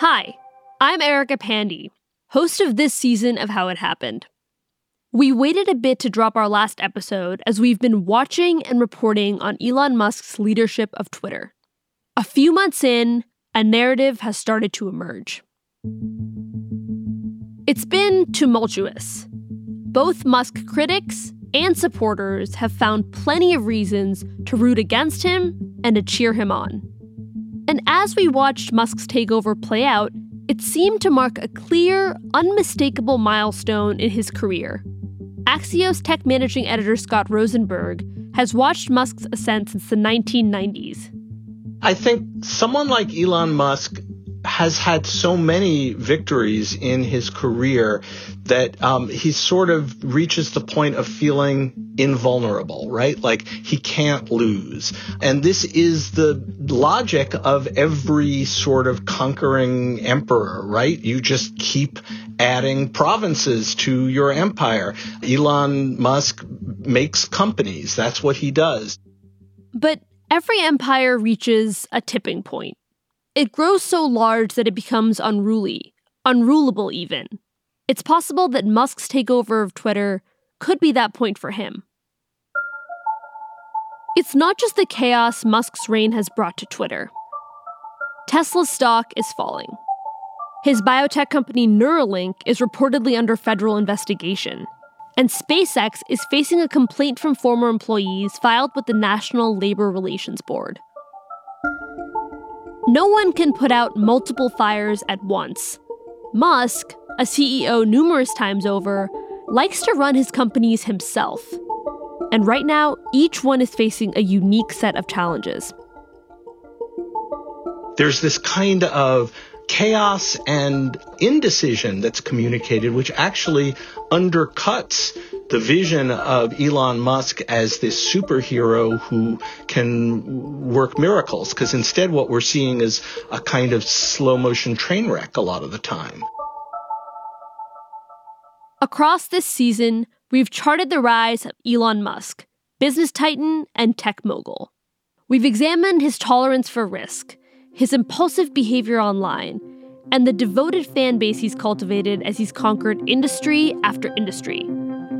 Hi, I'm Erica Pandey, host of this season of How It Happened. We waited a bit to drop our last episode as we've been watching and reporting on Elon Musk's leadership of Twitter. A few months in, a narrative has started to emerge. It's been tumultuous. Both Musk critics and supporters have found plenty of reasons to root against him and to cheer him on. And as we watched Musk's takeover play out, it seemed to mark a clear, unmistakable milestone in his career. Axios tech managing editor Scott Rosenberg has watched Musk's ascent since the 1990s. I think someone like Elon Musk has had so many victories in his career that um, he sort of reaches the point of feeling invulnerable, right? Like he can't lose. And this is the logic of every sort of conquering emperor, right? You just keep adding provinces to your empire. Elon Musk makes companies. That's what he does. But every empire reaches a tipping point. It grows so large that it becomes unruly, unrulable even. It's possible that Musk's takeover of Twitter could be that point for him. It's not just the chaos Musk's reign has brought to Twitter. Tesla's stock is falling. His biotech company Neuralink is reportedly under federal investigation. And SpaceX is facing a complaint from former employees filed with the National Labor Relations Board. No one can put out multiple fires at once. Musk, a CEO numerous times over, likes to run his companies himself. And right now, each one is facing a unique set of challenges. There's this kind of chaos and indecision that's communicated, which actually undercuts the vision of Elon Musk as this superhero who can work miracles. Because instead, what we're seeing is a kind of slow motion train wreck a lot of the time. Across this season, we've charted the rise of Elon Musk, business titan and tech mogul. We've examined his tolerance for risk, his impulsive behavior online, and the devoted fan base he's cultivated as he's conquered industry after industry,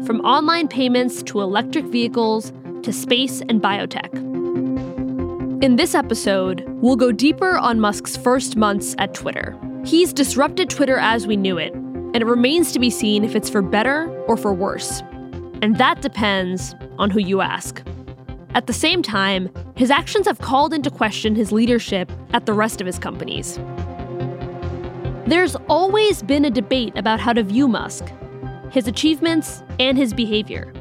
from online payments to electric vehicles to space and biotech. In this episode, we'll go deeper on Musk's first months at Twitter. He's disrupted Twitter as we knew it, and it remains to be seen if it's for better or for worse. And that depends on who you ask. At the same time, his actions have called into question his leadership at the rest of his companies. There's always been a debate about how to view Musk, his achievements, and his behavior.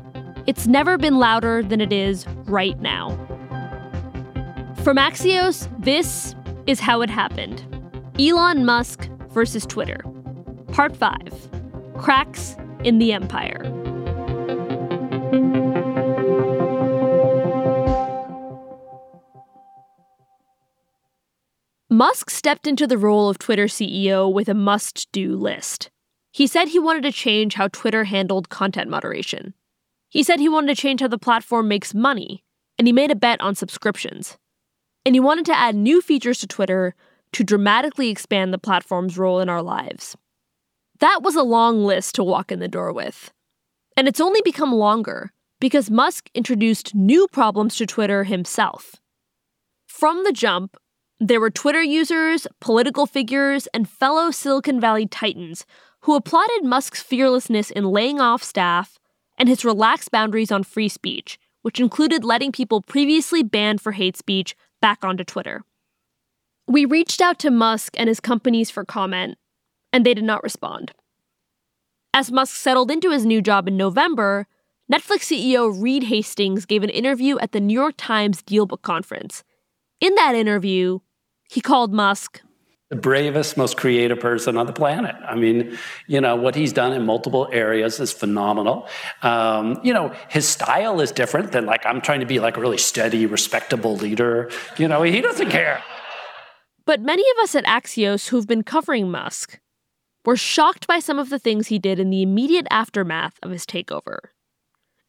It's never been louder than it is right now. From Axios, this is how it happened Elon Musk versus Twitter. Part 5 Cracks in the Empire. Musk stepped into the role of Twitter CEO with a must do list. He said he wanted to change how Twitter handled content moderation. He said he wanted to change how the platform makes money, and he made a bet on subscriptions. And he wanted to add new features to Twitter to dramatically expand the platform's role in our lives. That was a long list to walk in the door with. And it's only become longer because Musk introduced new problems to Twitter himself. From the jump, there were Twitter users, political figures, and fellow Silicon Valley titans who applauded Musk's fearlessness in laying off staff and his relaxed boundaries on free speech, which included letting people previously banned for hate speech back onto Twitter. We reached out to Musk and his companies for comment, and they did not respond. As Musk settled into his new job in November, Netflix CEO Reed Hastings gave an interview at the New York Times Dealbook Conference. In that interview, he called Musk the bravest, most creative person on the planet. I mean, you know, what he's done in multiple areas is phenomenal. Um, you know, his style is different than like, I'm trying to be like a really steady, respectable leader. You know, he doesn't care. But many of us at Axios who've been covering Musk were shocked by some of the things he did in the immediate aftermath of his takeover,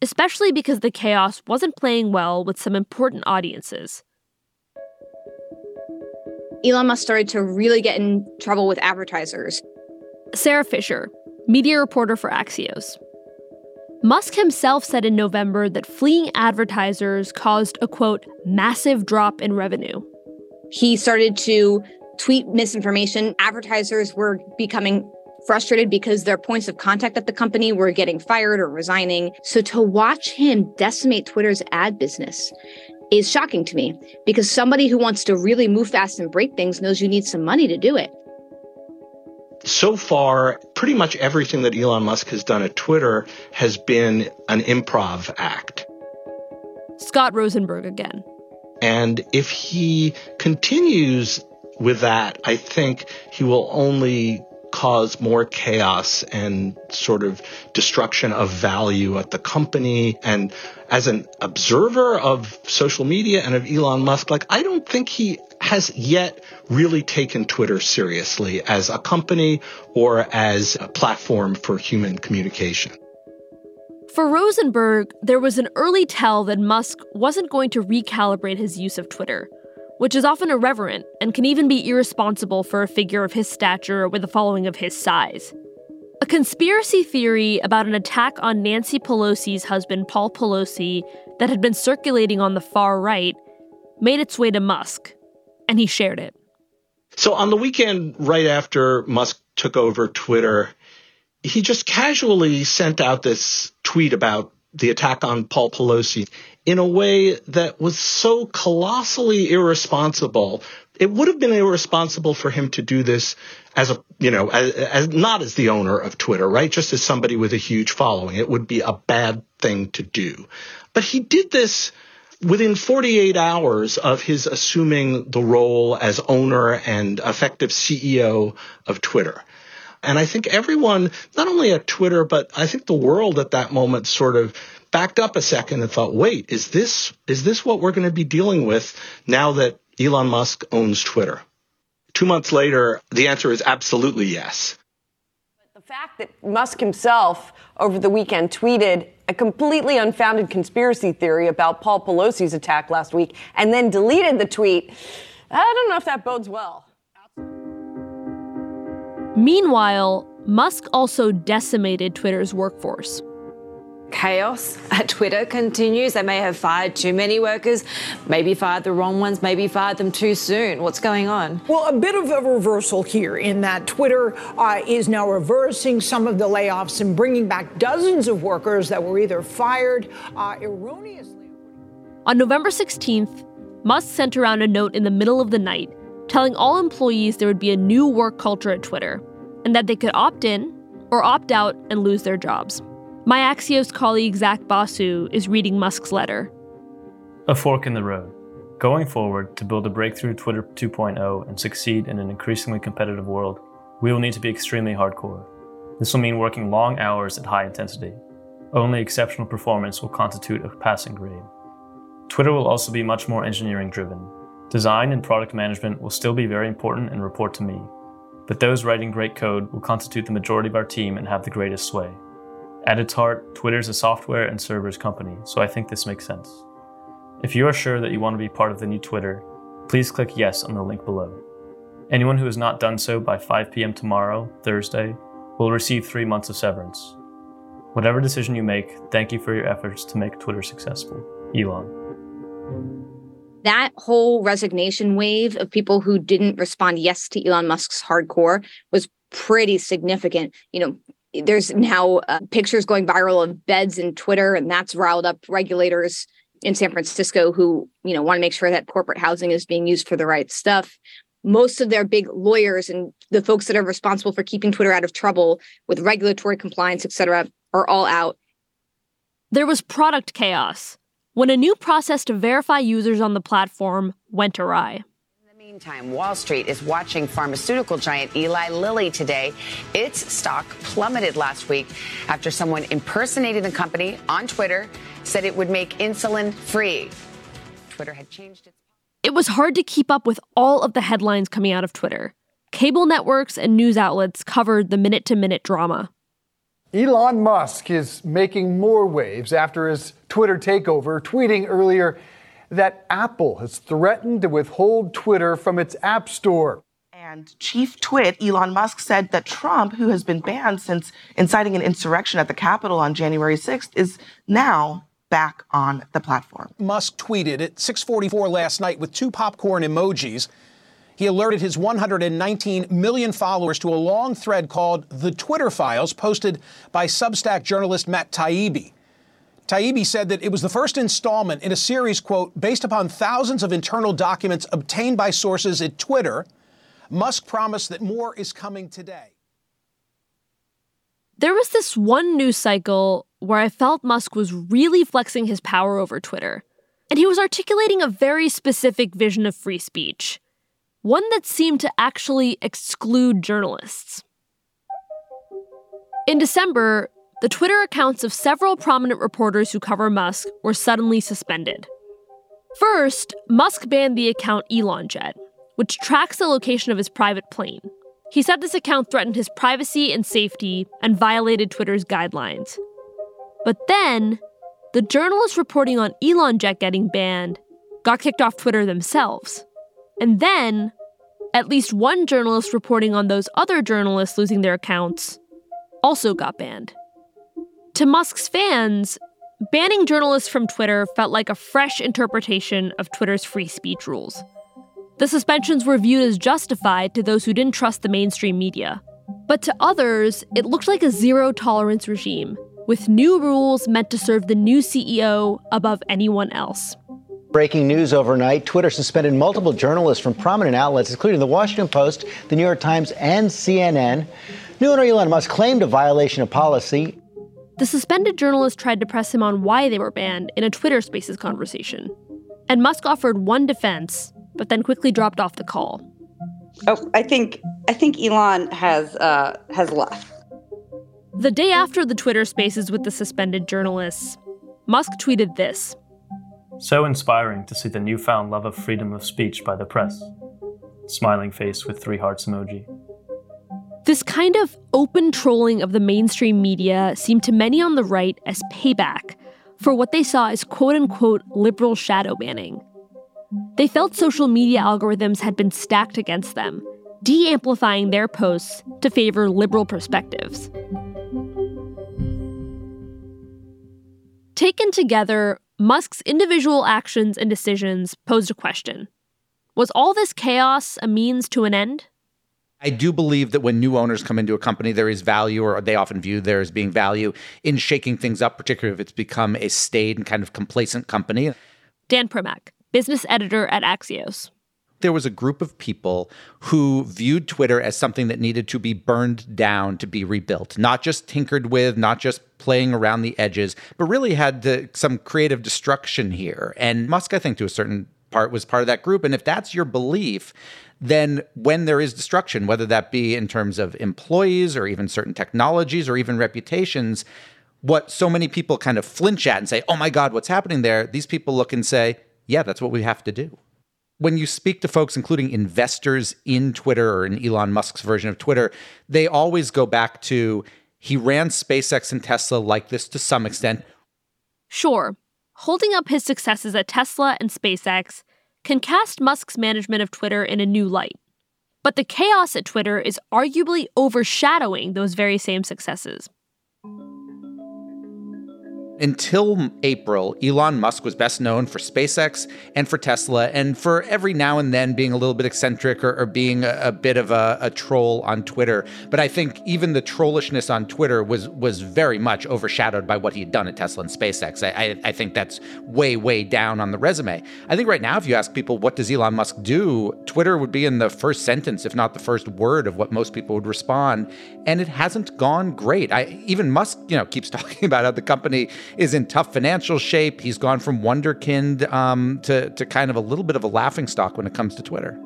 especially because the chaos wasn't playing well with some important audiences Elon Musk started to really get in trouble with advertisers. Sara Fischer, media reporter for Axios. Musk himself said in November that fleeing advertisers caused a quote, massive drop in revenue. He started to tweet misinformation. Advertisers were becoming frustrated because their points of contact at the company were getting fired or resigning. So to watch him decimate Twitter's ad business is shocking to me because somebody who wants to really move fast and break things knows you need some money to do it. So far, pretty much everything that Elon Musk has done at Twitter has been an improv act. Scott Rosenberg again. And if he continues with that, I think he will only cause more chaos and sort of destruction of value at the company. And as an observer of social media and of Elon Musk, like, I don't think he has yet really taken Twitter seriously as a company or as a platform for human communication. For Rosenberg, there was an early tell that Musk wasn't going to recalibrate his use of Twitter which is often irreverent and can even be irresponsible for a figure of his stature with a following of his size. A conspiracy theory about an attack on Nancy Pelosi's husband, Paul Pelosi, that had been circulating on the far right made its way to Musk, and he shared it. So on the weekend, right after Musk took over Twitter, he just casually sent out this tweet about the attack on Paul Pelosi in a way that was so colossally irresponsible. It would have been irresponsible for him to do this as a, you know, as, as, not as the owner of Twitter, right? Just as somebody with a huge following. It would be a bad thing to do. But he did this within 48 hours of his assuming the role as owner and effective CEO of Twitter. And I think everyone, not only at Twitter, but I think the world at that moment sort of backed up a second and thought, wait, is this, is this what we're going to be dealing with now that Elon Musk owns Twitter? Two months later, the answer is absolutely yes. The fact that Musk himself over the weekend tweeted a completely unfounded conspiracy theory about Paul Pelosi's attack last week and then deleted the tweet, I don't know if that bodes well. Meanwhile, Musk also decimated Twitter's workforce. Chaos at Twitter continues. They may have fired too many workers, maybe fired the wrong ones, maybe fired them too soon. What's going on? Well, a bit of a reversal here in that Twitter uh, is now reversing some of the layoffs and bringing back dozens of workers that were either fired uh, erroneously. On November 16th, Musk sent around a note in the middle of the night telling all employees there would be a new work culture at Twitter and that they could opt in or opt out and lose their jobs. My Axios colleague Zach Basu is reading Musk's letter. A fork in the road. Going forward, to build a breakthrough Twitter 2.0 and succeed in an increasingly competitive world, we will need to be extremely hardcore. This will mean working long hours at high intensity. Only exceptional performance will constitute a passing grade. Twitter will also be much more engineering driven, Design and product management will still be very important and report to me, but those writing great code will constitute the majority of our team and have the greatest sway. At its heart, Twitter is a software and servers company, so I think this makes sense. If you are sure that you want to be part of the new Twitter, please click yes on the link below. Anyone who has not done so by 5 p.m. tomorrow, Thursday, will receive three months of severance. Whatever decision you make, thank you for your efforts to make Twitter successful. Elon that whole resignation wave of people who didn't respond yes to Elon Musk's hardcore was pretty significant. You know, there's now uh, pictures going viral of beds in Twitter, and that's riled up regulators in San Francisco who, you know, want to make sure that corporate housing is being used for the right stuff. Most of their big lawyers and the folks that are responsible for keeping Twitter out of trouble with regulatory compliance, et cetera, are all out. There was product chaos when a new process to verify users on the platform went awry. In meantime, Wall Street is watching pharmaceutical giant Eli Lilly today. Its stock plummeted last week after someone impersonating the company on Twitter said it would make insulin free. Twitter had changed its. It was hard to keep up with all of the headlines coming out of Twitter. Cable networks and news outlets covered the minute to minute drama. Elon Musk is making more waves after his Twitter takeover, tweeting earlier that Apple has threatened to withhold Twitter from its App Store. And Chief Twit, Elon Musk, said that Trump, who has been banned since inciting an insurrection at the Capitol on January 6th, is now back on the platform. Musk tweeted at 6:44 last night with two popcorn emojis. He alerted his 119 million followers to a long thread called The Twitter Files, posted by Substack journalist Matt Taibbi. Taibbi said that it was the first installment in a series, quote, based upon thousands of internal documents obtained by sources at Twitter. Musk promised that more is coming today. There was this one news cycle where I felt Musk was really flexing his power over Twitter. And he was articulating a very specific vision of free speech, one that seemed to actually exclude journalists. In December, the Twitter accounts of several prominent reporters who cover Musk were suddenly suspended. First, Musk banned the account ElonJet, which tracks the location of his private plane. He said this account threatened his privacy and safety and violated Twitter's guidelines. But then, the journalists reporting on ElonJet getting banned got kicked off Twitter themselves. And then, at least one journalist reporting on those other journalists losing their accounts also got banned. To Musk's fans, banning journalists from Twitter felt like a fresh interpretation of Twitter's free speech rules. The suspensions were viewed as justified to those who didn't trust the mainstream media. But to others, it looked like a zero tolerance regime, with new rules meant to serve the new CEO above anyone else. Breaking news overnight Twitter suspended multiple journalists from prominent outlets, including the Washington Post, the New York Times, and CNN. New owner Elon Musk claimed a violation of policy. The suspended journalists tried to press him on why they were banned in a Twitter Spaces conversation. And Musk offered one defense but then quickly dropped off the call. Oh, I think I think Elon has uh, has left. The day after the Twitter Spaces with the suspended journalists, Musk tweeted this. So inspiring to see the newfound love of freedom of speech by the press. Smiling face with three hearts emoji. This kind of open trolling of the mainstream media seemed to many on the right as payback for what they saw as quote unquote liberal shadow banning. They felt social media algorithms had been stacked against them, de amplifying their posts to favor liberal perspectives. Taken together, Musk's individual actions and decisions posed a question Was all this chaos a means to an end? I do believe that when new owners come into a company, there is value, or they often view there as being value in shaking things up, particularly if it's become a staid and kind of complacent company. Dan Primack, business editor at Axios. There was a group of people who viewed Twitter as something that needed to be burned down to be rebuilt, not just tinkered with, not just playing around the edges, but really had the, some creative destruction here. And Musk, I think, to a certain part, was part of that group. And if that's your belief, then when there is destruction, whether that be in terms of employees or even certain technologies or even reputations, what so many people kind of flinch at and say, oh my God, what's happening there? These people look and say, yeah, that's what we have to do. When you speak to folks, including investors in Twitter or in Elon Musk's version of Twitter, they always go back to he ran SpaceX and Tesla like this to some extent. Sure, holding up his successes at Tesla and SpaceX can cast Musk's management of Twitter in a new light. But the chaos at Twitter is arguably overshadowing those very same successes. Until April, Elon Musk was best known for SpaceX and for Tesla, and for every now and then being a little bit eccentric or, or being a, a, bit of a, a, troll on Twitter. But I think even the trollishness on Twitter was was very much overshadowed by what he had done at Tesla and SpaceX. I, I, I think that's way, way down on the resume. I think right now, if you ask people what does Elon Musk do, Twitter would be in the first sentence, if not the first word, of what most people would respond. And it hasn't gone great. I even Musk, you know, keeps talking about how the company is in tough financial shape. He's gone from wonderkind um, to, to kind of a little bit of a laughing stock when it comes to Twitter.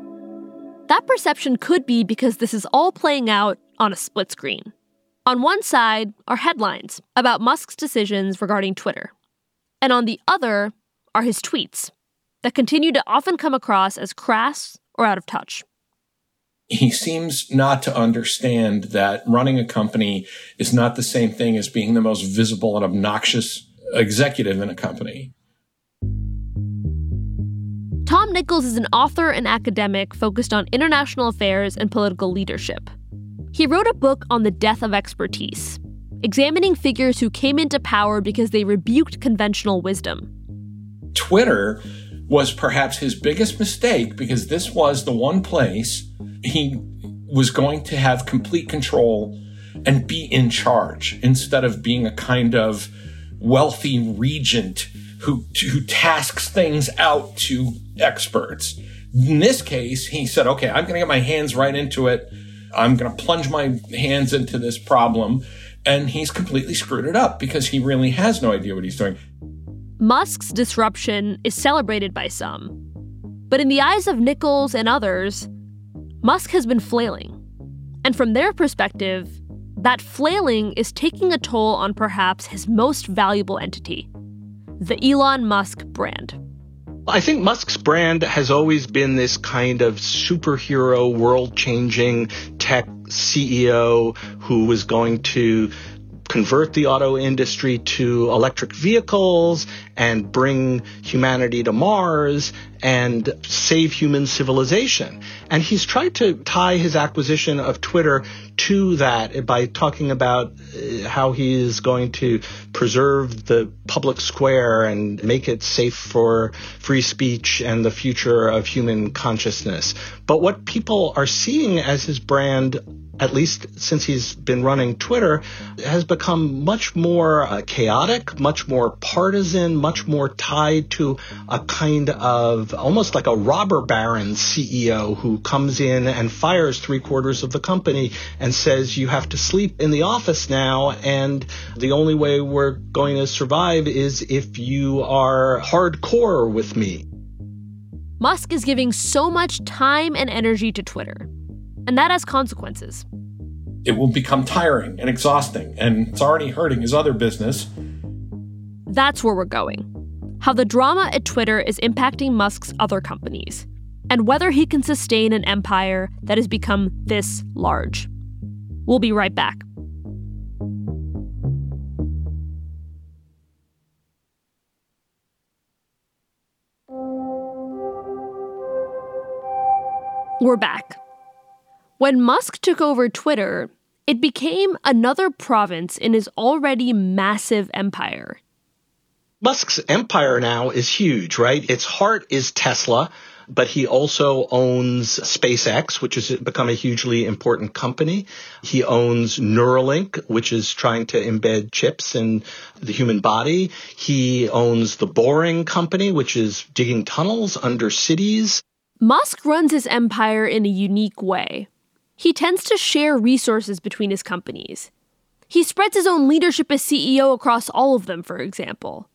That perception could be because this is all playing out on a split screen. On one side are headlines about Musk's decisions regarding Twitter, and on the other are his tweets that continue to often come across as crass or out of touch he seems not to understand that running a company is not the same thing as being the most visible and obnoxious executive in a company. Tom Nichols is an author and academic focused on international affairs and political leadership. He wrote a book on the death of expertise, examining figures who came into power because they rebuked conventional wisdom. Twitter was perhaps his biggest mistake because this was the one place he was going to have complete control and be in charge instead of being a kind of wealthy regent who, who tasks things out to experts. In this case, he said, okay, I'm going to get my hands right into it. I'm going to plunge my hands into this problem. And he's completely screwed it up because he really has no idea what he's doing. Musk's disruption is celebrated by some. But in the eyes of Nichols and others, Musk has been flailing. And from their perspective, that flailing is taking a toll on perhaps his most valuable entity the Elon Musk brand. I think Musk's brand has always been this kind of superhero, world changing tech CEO who was going to convert the auto industry to electric vehicles and bring humanity to Mars and save human civilization. And he's tried to tie his acquisition of Twitter to that by talking about uh, how he is going to preserve the public square and make it safe for free speech and the future of human consciousness. But what people are seeing as his brand at least since he's been running Twitter, has become much more uh, chaotic, much more partisan, much more tied to a kind of almost like a robber baron CEO who comes in and fires three quarters of the company and says, you have to sleep in the office now. And the only way we're going to survive is if you are hardcore with me. Musk is giving so much time and energy to Twitter and that has consequences. It will become tiring and exhausting, and it's already hurting his other business. That's where we're going. How the drama at Twitter is impacting Musk's other companies, and whether he can sustain an empire that has become this large. We'll be right back. We're back. When Musk took over Twitter, it became another province in his already massive empire. Musk's empire now is huge, right? Its heart is Tesla, but he also owns SpaceX, which has become a hugely important company. He owns Neuralink, which is trying to embed chips in the human body. He owns the Boring Company, which is digging tunnels under cities. Musk runs his empire in a unique way he tends to share resources between his companies. He spreads his own leadership as CEO across all of them, for example.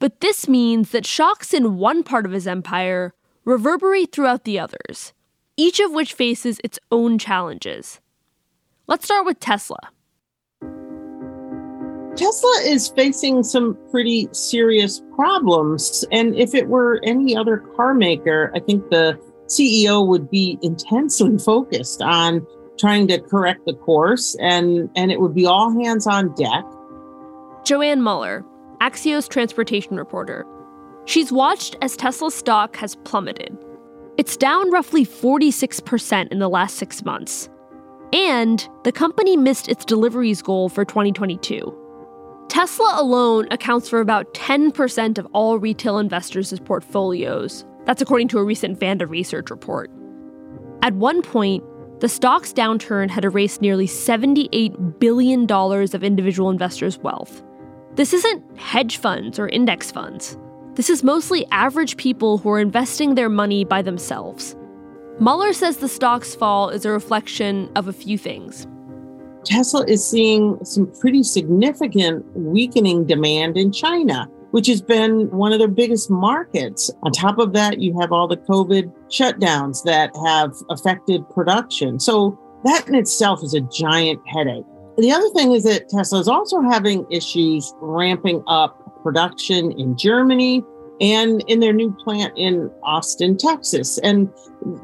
But this means that shocks in one part of his empire reverberate throughout the others, each of which faces its own challenges. Let's start with Tesla. Tesla is facing some pretty serious problems. And if it were any other car maker, I think the CEO would be intensely focused on trying to correct the course and and it would be all hands on deck. Joann Muller, Axios transportation reporter. She's watched as Tesla stock has plummeted. It's down roughly 46% in the last 6 months. And the company missed its deliveries goal for 2022. Tesla alone accounts for about 10% of all retail investors' portfolios, that's according to a recent Vanda research report. At one point, the stock's downturn had erased nearly $78 billion of individual investors' wealth. This isn't hedge funds or index funds. This is mostly average people who are investing their money by themselves. Muller says the stock's fall is a reflection of a few things. Tesla is seeing some pretty significant weakening demand in China which has been one of their biggest markets. On top of that, you have all the COVID shutdowns that have affected production. So that in itself is a giant headache. The other thing is that Tesla is also having issues ramping up production in Germany and in their new plant in Austin, Texas. And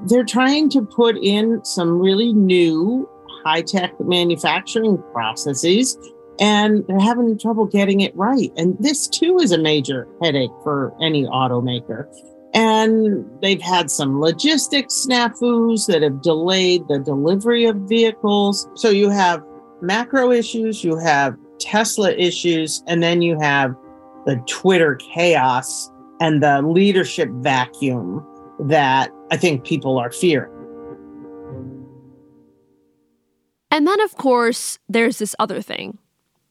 they're trying to put in some really new high tech manufacturing processes and they're having trouble getting it right. And this too is a major headache for any automaker. And they've had some logistics snafus that have delayed the delivery of vehicles. So you have macro issues, you have Tesla issues, and then you have the Twitter chaos and the leadership vacuum that I think people are fearing. And then, of course, there's this other thing.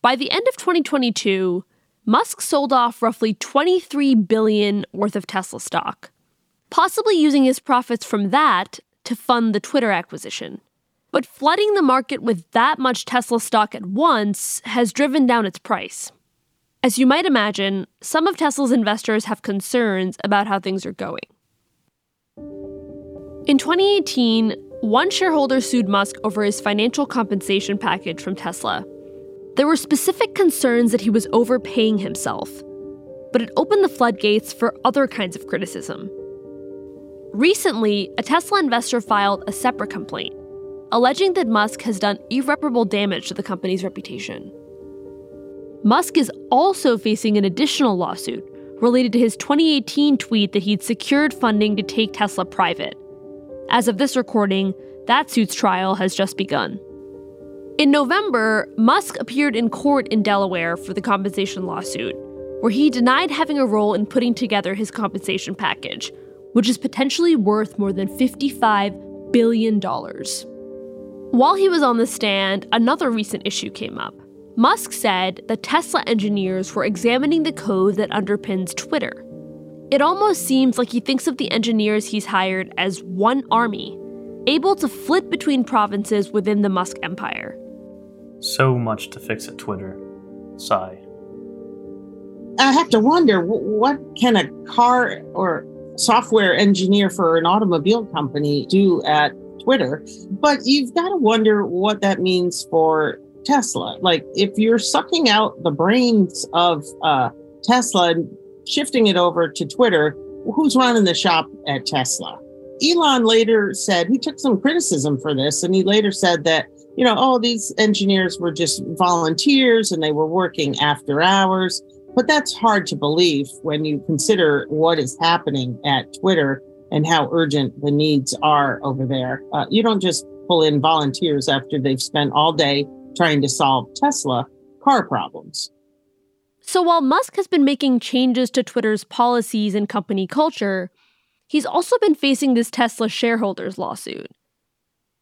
By the end of 2022, Musk sold off roughly 23 billion worth of Tesla stock, possibly using his profits from that to fund the Twitter acquisition. But flooding the market with that much Tesla stock at once has driven down its price. As you might imagine, some of Tesla's investors have concerns about how things are going. In 2018, one shareholder sued Musk over his financial compensation package from Tesla. There were specific concerns that he was overpaying himself, but it opened the floodgates for other kinds of criticism. Recently, a Tesla investor filed a separate complaint, alleging that Musk has done irreparable damage to the company's reputation. Musk is also facing an additional lawsuit related to his 2018 tweet that he'd secured funding to take Tesla private. As of this recording, that suit's trial has just begun. In November, Musk appeared in court in Delaware for the compensation lawsuit, where he denied having a role in putting together his compensation package, which is potentially worth more than $55 billion. While he was on the stand, another recent issue came up. Musk said the Tesla engineers were examining the code that underpins Twitter. It almost seems like he thinks of the engineers he's hired as one army, able to flit between provinces within the Musk empire. So much to fix at Twitter. Sigh. I have to wonder what can a car or software engineer for an automobile company do at Twitter? But you've got to wonder what that means for Tesla. Like, if you're sucking out the brains of uh, Tesla and shifting it over to Twitter, who's running the shop at Tesla? Elon later said he took some criticism for this, and he later said that, you know, oh, these engineers were just volunteers and they were working after hours. But that's hard to believe when you consider what is happening at Twitter and how urgent the needs are over there. Uh, you don't just pull in volunteers after they've spent all day trying to solve Tesla car problems. So while Musk has been making changes to Twitter's policies and company culture, he's also been facing this Tesla shareholders lawsuit.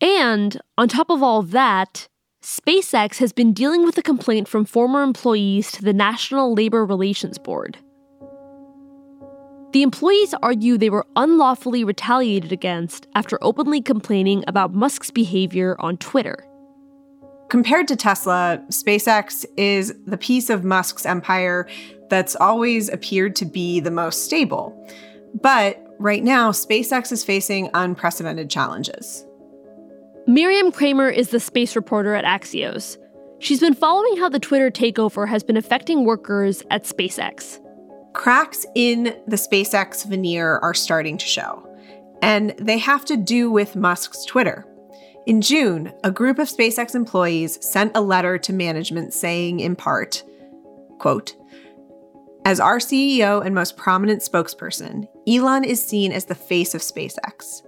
And on top of all that, SpaceX has been dealing with a complaint from former employees to the National Labor Relations Board. The employees argue they were unlawfully retaliated against after openly complaining about Musk's behavior on Twitter. Compared to Tesla, SpaceX is the piece of Musk's empire that's always appeared to be the most stable. But right now, SpaceX is facing unprecedented challenges. Miriam Kramer is the space reporter at Axios. She's been following how the Twitter takeover has been affecting workers at SpaceX. Cracks in the SpaceX veneer are starting to show, and they have to do with Musk's Twitter. In June, a group of SpaceX employees sent a letter to management saying, in part, quote, as our CEO and most prominent spokesperson, Elon is seen as the face of SpaceX.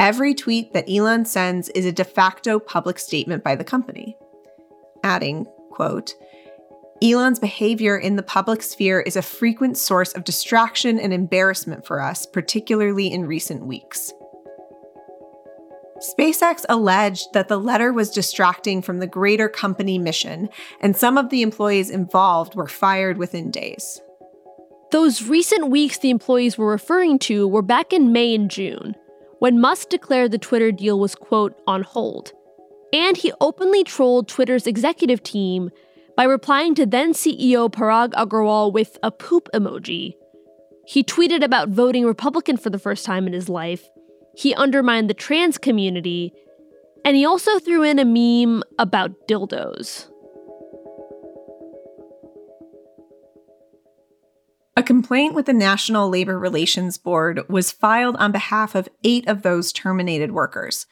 Every tweet that Elon sends is a de facto public statement by the company. Adding, quote, Elon's behavior in the public sphere is a frequent source of distraction and embarrassment for us, particularly in recent weeks. SpaceX alleged that the letter was distracting from the greater company mission, and some of the employees involved were fired within days. Those recent weeks the employees were referring to were back in May and June, when Musk declared the Twitter deal was, quote, on hold. And he openly trolled Twitter's executive team by replying to then CEO Parag Agrawal with a poop emoji. He tweeted about voting Republican for the first time in his life he undermined the trans community, and he also threw in a meme about dildos. A complaint with the National Labor Relations Board was filed on behalf of eight of those terminated workers.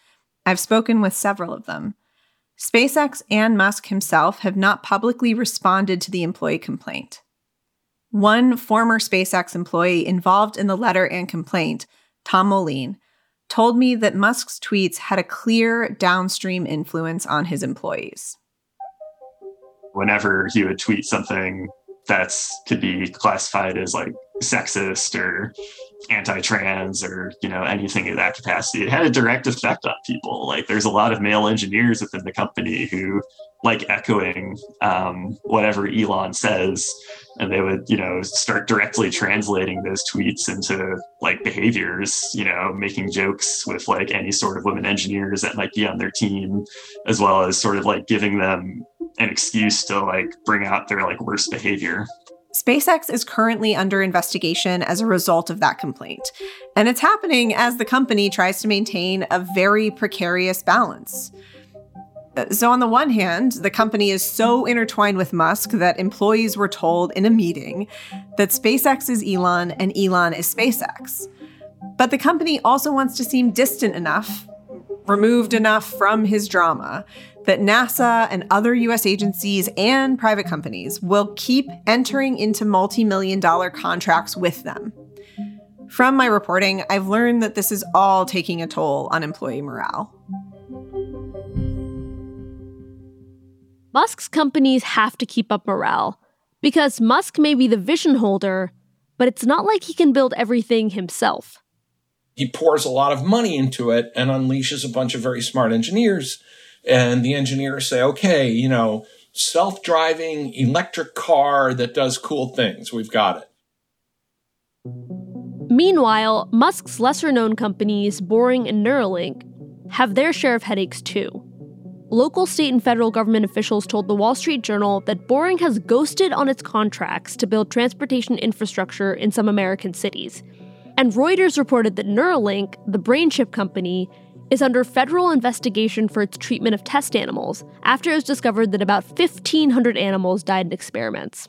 I've spoken with several of them. SpaceX and Musk himself have not publicly responded to the employee complaint. One former SpaceX employee involved in the letter and complaint, Tom Moline, told me that Musk's tweets had a clear downstream influence on his employees. Whenever he would tweet something that's could be classified as like sexist or anti-trans or you know anything in that capacity. It had a direct effect on people. Like there's a lot of male engineers within the company who like echoing um, whatever elon says and they would you know start directly translating those tweets into like behaviors you know making jokes with like any sort of women engineers that might be on their team as well as sort of like giving them an excuse to like bring out their like worst behavior SpaceX is currently under investigation as a result of that complaint. And it's happening as the company tries to maintain a very precarious balance. Uh, so, on the one hand, the company is so intertwined with Musk that employees were told in a meeting that SpaceX is Elon and Elon is SpaceX. But the company also wants to seem distant enough, removed enough from his drama, that NASA and other US agencies and private companies will keep entering into multi million dollar contracts with them. From my reporting, I've learned that this is all taking a toll on employee morale. Musk's companies have to keep up morale because Musk may be the vision holder, but it's not like he can build everything himself. He pours a lot of money into it and unleashes a bunch of very smart engineers and the engineers say, okay, you know, self driving electric car that does cool things. We've got it. Meanwhile, Musk's lesser known companies, Boring and Neuralink, have their share of headaches too. Local, state, and federal government officials told the Wall Street Journal that Boring has ghosted on its contracts to build transportation infrastructure in some American cities. And Reuters reported that Neuralink, the brain chip company, is under federal investigation for its treatment of test animals after it was discovered that about 1,500 animals died in experiments.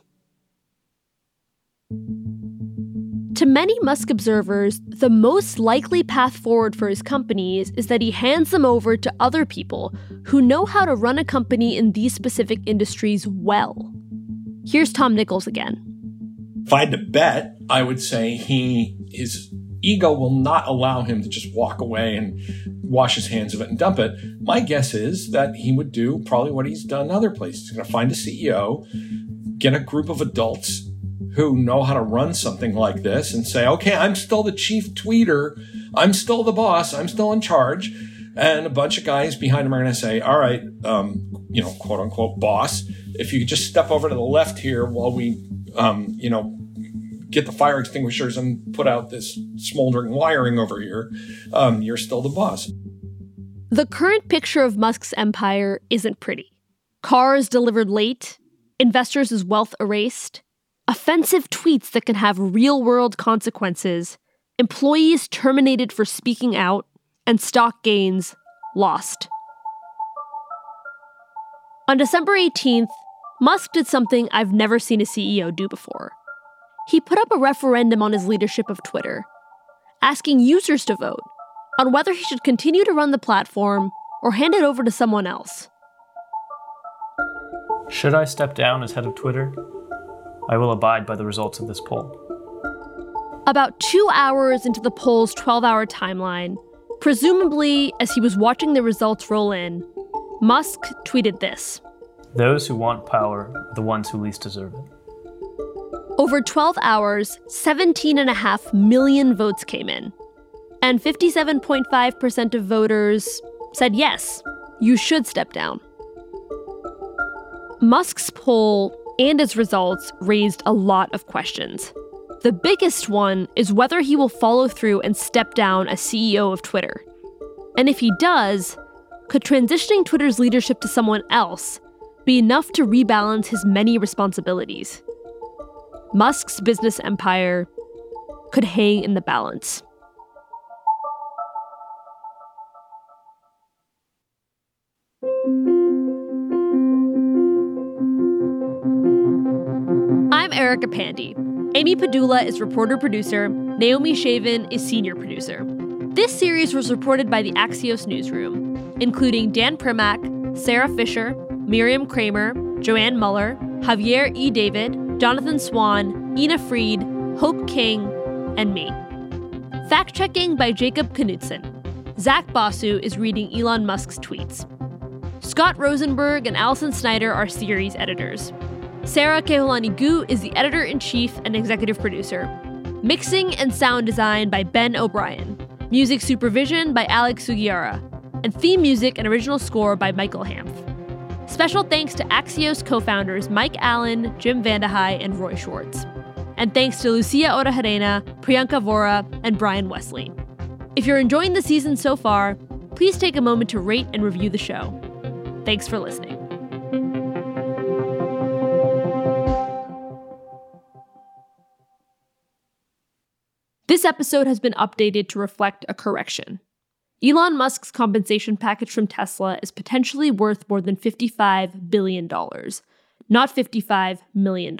To many Musk observers, the most likely path forward for his companies is that he hands them over to other people who know how to run a company in these specific industries well. Here's Tom Nichols again. If I had to bet, I would say he his ego will not allow him to just walk away and wash his hands of it and dump it. My guess is that he would do probably what he's done other places. He's going to find a CEO, get a group of adults who know how to run something like this and say, okay, I'm still the chief tweeter. I'm still the boss. I'm still in charge. And a bunch of guys behind him are going to say, all right, um, you know, quote unquote boss, if you just step over to the left here while we, um, you know, get the fire extinguishers and put out this smoldering wiring over here, um, you're still the boss. The current picture of Musk's empire isn't pretty. Cars delivered late, investors' wealth erased, offensive tweets that can have real world consequences, employees terminated for speaking out, and stock gains lost. On December 18th, Musk did something I've never seen a CEO do before he put up a referendum on his leadership of Twitter, asking users to vote on whether he should continue to run the platform or hand it over to someone else. Should I step down as head of Twitter? I will abide by the results of this poll. About two hours into the poll's 12 hour timeline, presumably as he was watching the results roll in, Musk tweeted this Those who want power are the ones who least deserve it. Over 12 hours, 17.5 million votes came in. And 57.5% of voters said yes, you should step down. Musk's poll and its results raised a lot of questions. The biggest one is whether he will follow through and step down as CEO of Twitter. And if he does, could transitioning Twitter's leadership to someone else be enough to rebalance his many responsibilities? Musk's business empire could hang in the balance. I'm Erica Pandey. Amy Pedulla is reporter producer, Naomi Shavin is senior producer. This series was reported by the Axios newsroom, including Dan Primack, Sara Fischer, Miriam Kramer, Joann Muller, Javier E. David, Jonathan Swan, Ina Fried, Hope King, and me. Fact checking by Jacob Knutson. Zach Basu is reading Elon Musk's tweets. Scott Rosenberg and Alison Snyder are series editors. Sara Kehaulani Goo is the editor in chief and executive producer. Mixing and sound design by Ben O'Brien. Music supervision by Alex Sugiura. And theme music and original score by Michael Hanft. Special thanks to Axios co founders Mike Allen, Jim Vandehei, and Roy Schwartz. And thanks to Lucia Orejarena, Priyanka Vora, and Brian Wesley. If you're enjoying the season so far, please take a moment to rate and review the show. Thanks for listening. This episode has been updated to reflect a correction. Elon Musk's compensation package from Tesla is potentially worth more than $55 billion, not $55 million.